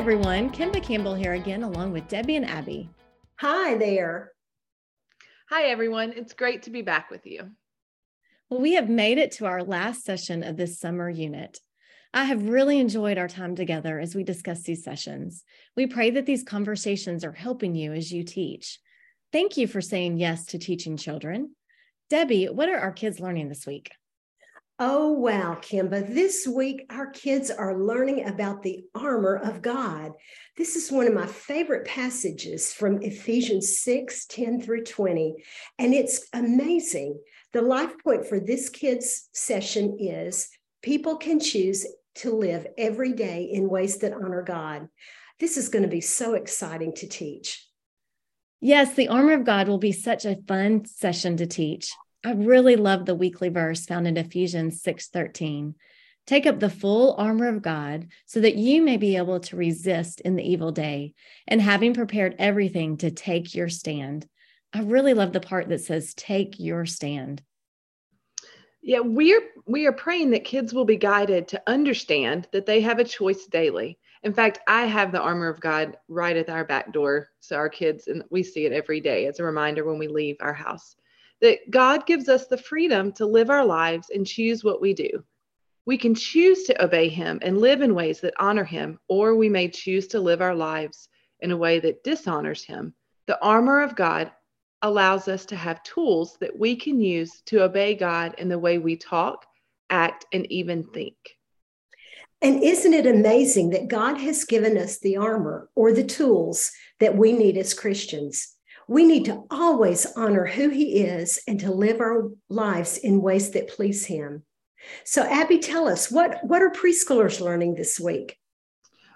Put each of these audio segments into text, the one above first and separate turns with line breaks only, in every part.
everyone. Kimba Campbell here again, along with Debbie and Abby.
Hi there.
Hi, everyone. It's great to be back with you.
Well, we have made it to our last session of this summer unit. I have really enjoyed our time together as we discuss these sessions. We pray that these conversations are helping you as you teach. Thank you for saying yes to teaching children. Debbie, what are our kids learning this week?
Oh, wow, Kimba. This week, our kids are learning about the armor of God. This is one of my favorite passages from Ephesians 6 10 through 20. And it's amazing. The life point for this kids' session is people can choose to live every day in ways that honor God. This is going to be so exciting to teach.
Yes, the armor of God will be such a fun session to teach. I really love the weekly verse found in Ephesians 6:13. Take up the full armor of God so that you may be able to resist in the evil day, and having prepared everything to take your stand. I really love the part that says take your stand.
Yeah, we're we are praying that kids will be guided to understand that they have a choice daily. In fact, I have the armor of God right at our back door, so our kids and we see it every day as a reminder when we leave our house that God gives us the freedom to live our lives and choose what we do. We can choose to obey Him and live in ways that honor Him, or we may choose to live our lives in a way that dishonors Him. The armor of God allows us to have tools that we can use to obey God in the way we talk, act, and even think.
And isn't it amazing that God has given us the armor or the tools that we need as Christians? We need to always honor who he is and to live our lives in ways that please him. So, Abby, tell us what, what are preschoolers learning this week?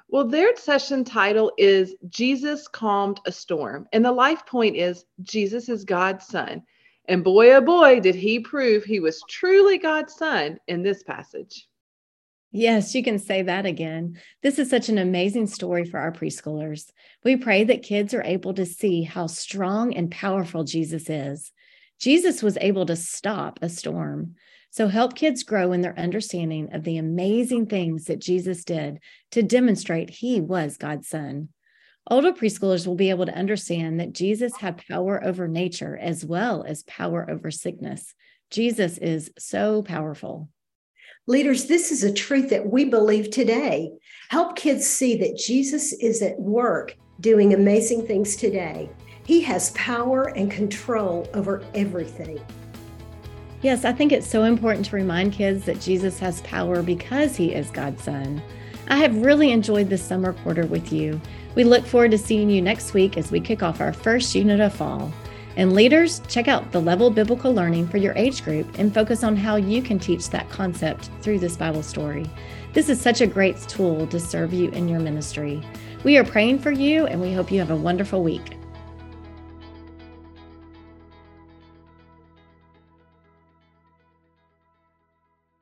Well, their session title is Jesus Calmed a Storm. And the life point is Jesus is God's son. And boy, oh boy, did he prove he was truly God's son in this passage.
Yes, you can say that again. This is such an amazing story for our preschoolers. We pray that kids are able to see how strong and powerful Jesus is. Jesus was able to stop a storm. So help kids grow in their understanding of the amazing things that Jesus did to demonstrate he was God's son. Older preschoolers will be able to understand that Jesus had power over nature as well as power over sickness. Jesus is so powerful.
Leaders, this is a truth that we believe today. Help kids see that Jesus is at work doing amazing things today. He has power and control over everything.
Yes, I think it's so important to remind kids that Jesus has power because he is God's son. I have really enjoyed this summer quarter with you. We look forward to seeing you next week as we kick off our first unit of fall. And leaders, check out the Level Biblical Learning for your age group and focus on how you can teach that concept through this Bible story. This is such a great tool to serve you in your ministry. We are praying for you and we hope you have a wonderful week.